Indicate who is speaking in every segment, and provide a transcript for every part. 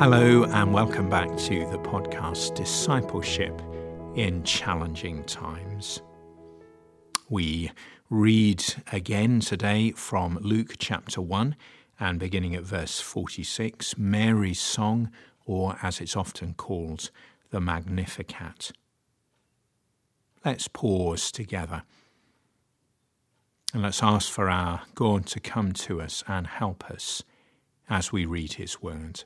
Speaker 1: Hello, and welcome back to the podcast Discipleship in Challenging Times. We read again today from Luke chapter 1 and beginning at verse 46, Mary's song, or as it's often called, the Magnificat. Let's pause together and let's ask for our God to come to us and help us as we read His word.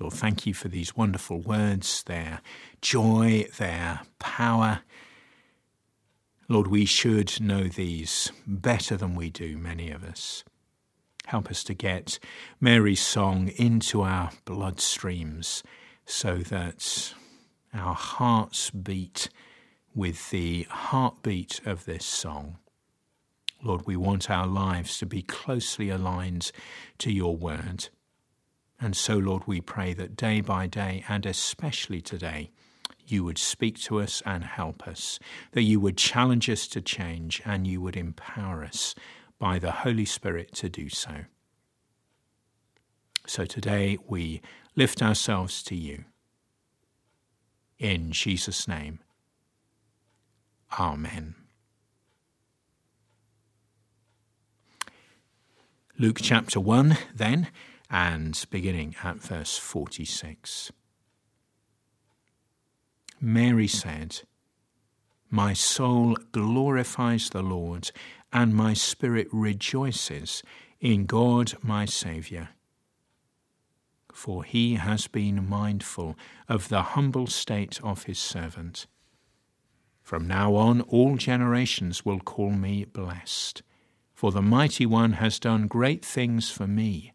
Speaker 1: Lord, thank you for these wonderful words, their joy, their power. Lord, we should know these better than we do, many of us. Help us to get Mary's song into our bloodstreams so that our hearts beat with the heartbeat of this song. Lord, we want our lives to be closely aligned to your word. And so, Lord, we pray that day by day, and especially today, you would speak to us and help us, that you would challenge us to change, and you would empower us by the Holy Spirit to do so. So today we lift ourselves to you. In Jesus' name, Amen. Luke chapter 1, then and beginning at verse 46. Mary said, My soul glorifies the Lord, and my spirit rejoices in God my Saviour. For he has been mindful of the humble state of his servant. From now on, all generations will call me blessed, for the Mighty One has done great things for me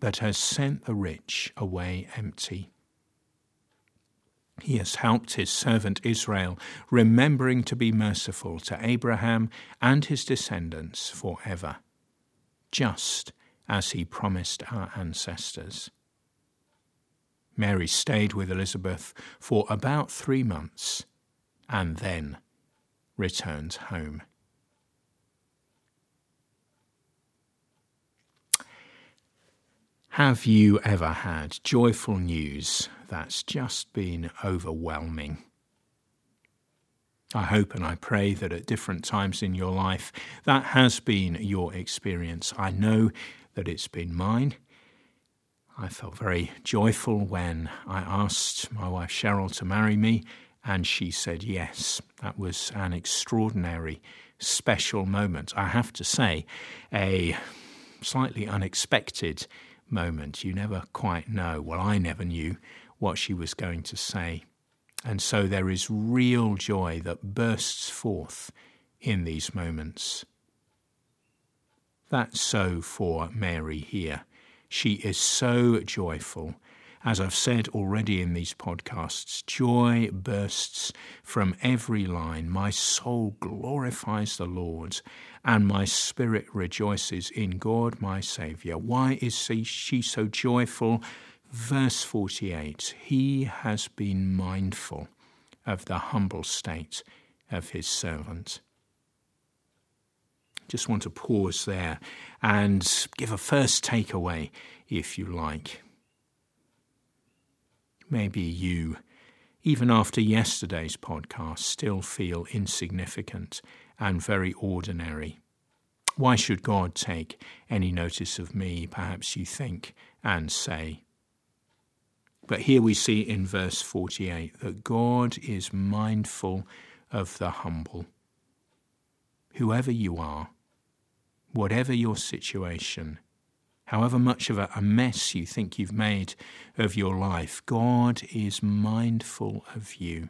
Speaker 1: but has sent the rich away empty. He has helped his servant Israel, remembering to be merciful to Abraham and his descendants forever, just as he promised our ancestors. Mary stayed with Elizabeth for about three months and then returned home. Have you ever had joyful news that's just been overwhelming? I hope and I pray that at different times in your life that has been your experience. I know that it's been mine. I felt very joyful when I asked my wife Cheryl to marry me, and she said yes. That was an extraordinary, special moment. I have to say, a slightly unexpected moment. You never quite know. Well, I never knew what she was going to say. And so there is real joy that bursts forth in these moments. That's so for Mary here. She is so joyful. As I've said already in these podcasts, joy bursts from every line. My soul glorifies the Lord, and my spirit rejoices in God my Saviour. Why is she so joyful? Verse 48 He has been mindful of the humble state of his servant. Just want to pause there and give a first takeaway, if you like. Maybe you, even after yesterday's podcast, still feel insignificant and very ordinary. Why should God take any notice of me, perhaps you think and say? But here we see in verse 48 that God is mindful of the humble. Whoever you are, whatever your situation, however much of a, mess you think you've made of your life, God is mindful of you.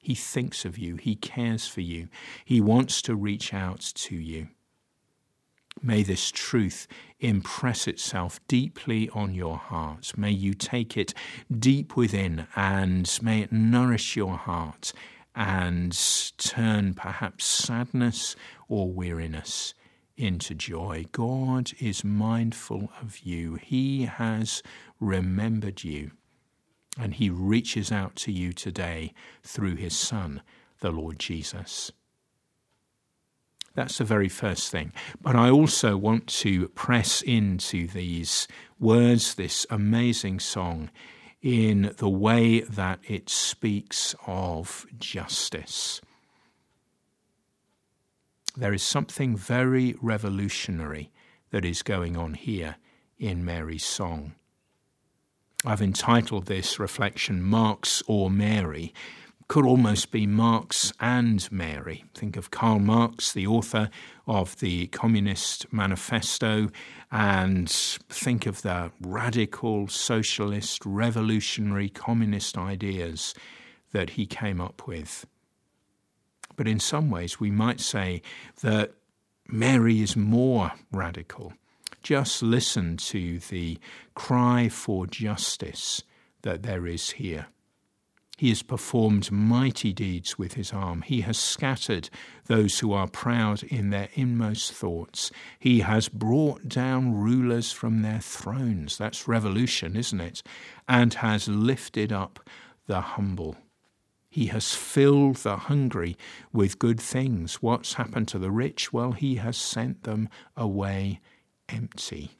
Speaker 1: He thinks of you. He cares for you. He wants to reach out to you. May this truth impress itself deeply on your heart. May you take it deep within and may it nourish your heart and turn perhaps sadness or weariness into joy. God is mindful of you, He has remembered you, and He reaches out to you today through His Son, the Lord Jesus. That's the very first thing. But I also want to press into these words, this amazing song, in the way that it speaks of justice. There is something very revolutionary that is going on here in Mary's song. I've entitled this reflection Marx or Mary, could almost be Marx and Mary. Think of Karl Marx, the author of the Communist Manifesto, and think of the radical socialist, revolutionary, communist ideas that he came up with. But in some ways, we might say that Mary is more radical. Just listen to the cry for justice that there is here. He has performed mighty deeds with his arm. He has scattered those who are proud in their inmost thoughts. He has brought down rulers from their thrones. That's revolution, isn't it? And has lifted up the humble. He has filled the hungry with good things. What's happened to the rich? Well, he has sent them away empty.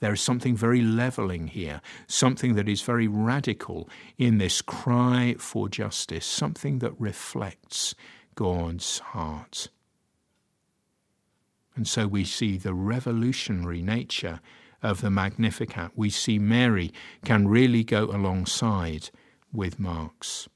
Speaker 1: There is something very levelling here, something that is very radical in this cry for justice, something that reflects God's heart. And so we see the revolutionary nature of the Magnificat. We see Mary can really go alongside with Marx.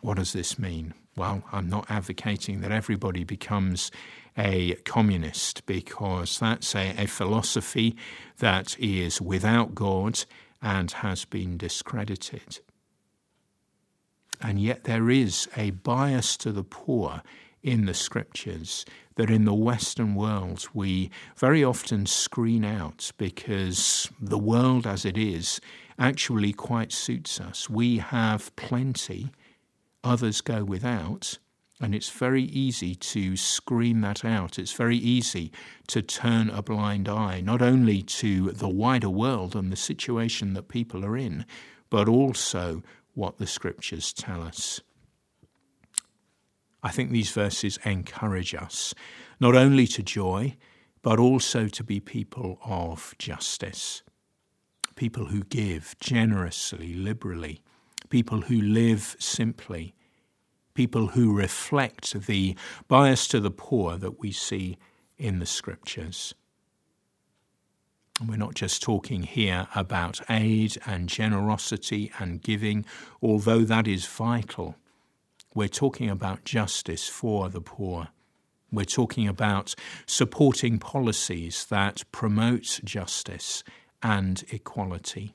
Speaker 1: What does this mean? Well, I'm not advocating that everybody becomes a communist because that's a, a philosophy that is without God and has been discredited. And yet there is a bias to the poor in the scriptures that in the Western world we very often screen out because the world as it is actually quite suits us. We have plenty, others go without, and it's very easy to scream that out. It's very easy to turn a blind eye, not only to the wider world and the situation that people are in, but also what the scriptures tell us. I think these verses encourage us not only to joy, but also to be people of justice, people who give generously, liberally, people who live simply people who reflect the bias to the poor that we see in the scriptures. we're not just talking here about aid and generosity and giving, although that is vital. We're talking about justice for the poor. We're talking about supporting policies that promote justice and equality.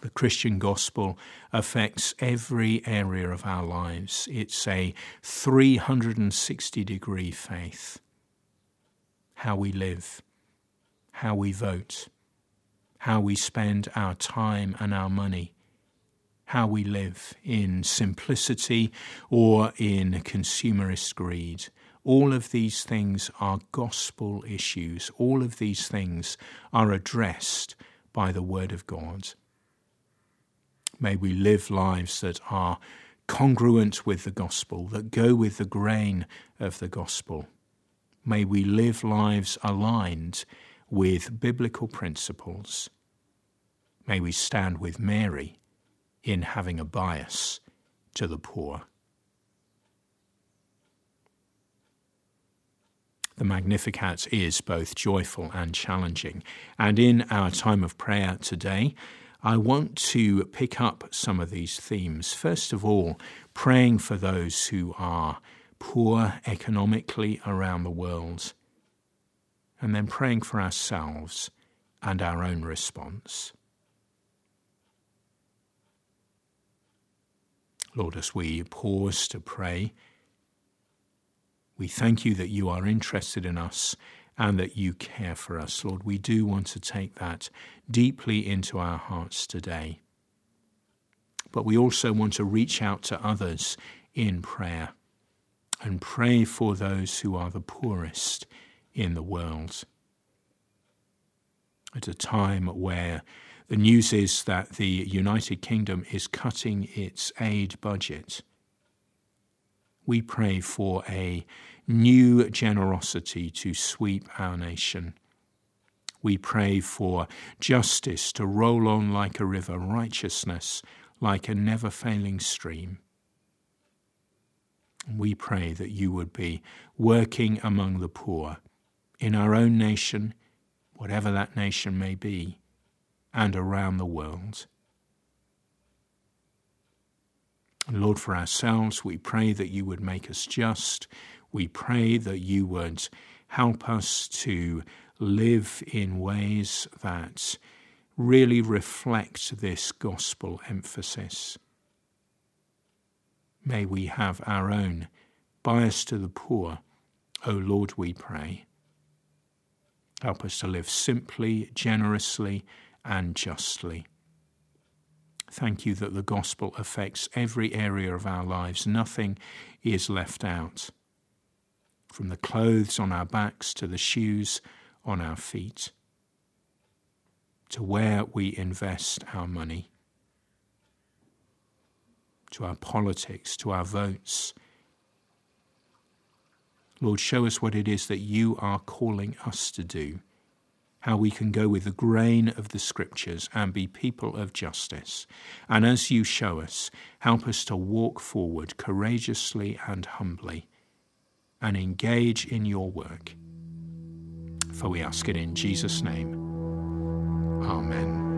Speaker 1: The Christian gospel affects every area of our lives. It's a 360 degree faith. How we live, how we vote, how we spend our time and our money, how we live in simplicity or in consumerist greed. All of these things are gospel issues. All of these things are addressed by the Word of God. May we live lives that are congruent with the gospel, that go with the grain of the gospel. May we live lives aligned with biblical principles. May we stand with Mary in having a bias to the poor. The Magnificat is both joyful and challenging. And in our time of prayer today, I want to pick up some of these themes. First of all, praying for those who are poor economically around the world, and then praying for ourselves and our own response. Lord, as we pause to pray, We thank you that you are interested in us and that you care for us. Lord, we do want to take that deeply into our hearts today. But we also want to reach out to others in prayer and pray for those who are the poorest in the world. At a time where the news is that the United Kingdom is cutting its aid budget, we pray for a new generosity to sweep our nation. We pray for justice to roll on like a river, righteousness like a never failing stream. We pray that you would be working among the poor in our own nation, whatever that nation may be, and around the world. Lord, for ourselves, we pray that you would make us just. We pray that you would help us to live in ways that really reflect this gospel emphasis. May we have our own bias to the poor, O Lord, we pray. Help us to live simply, generously, and justly. Thank you that the gospel affects every area of our lives. Nothing is left out. From the clothes on our backs to the shoes on our feet, to where we invest our money, to our politics, to our votes. Lord, show us what it is that you are calling us to do how we can go with the grain of the scriptures and be people of justice. And as you show us, help us to walk forward courageously and humbly and engage in your work. For we ask it in Jesus' name. Amen.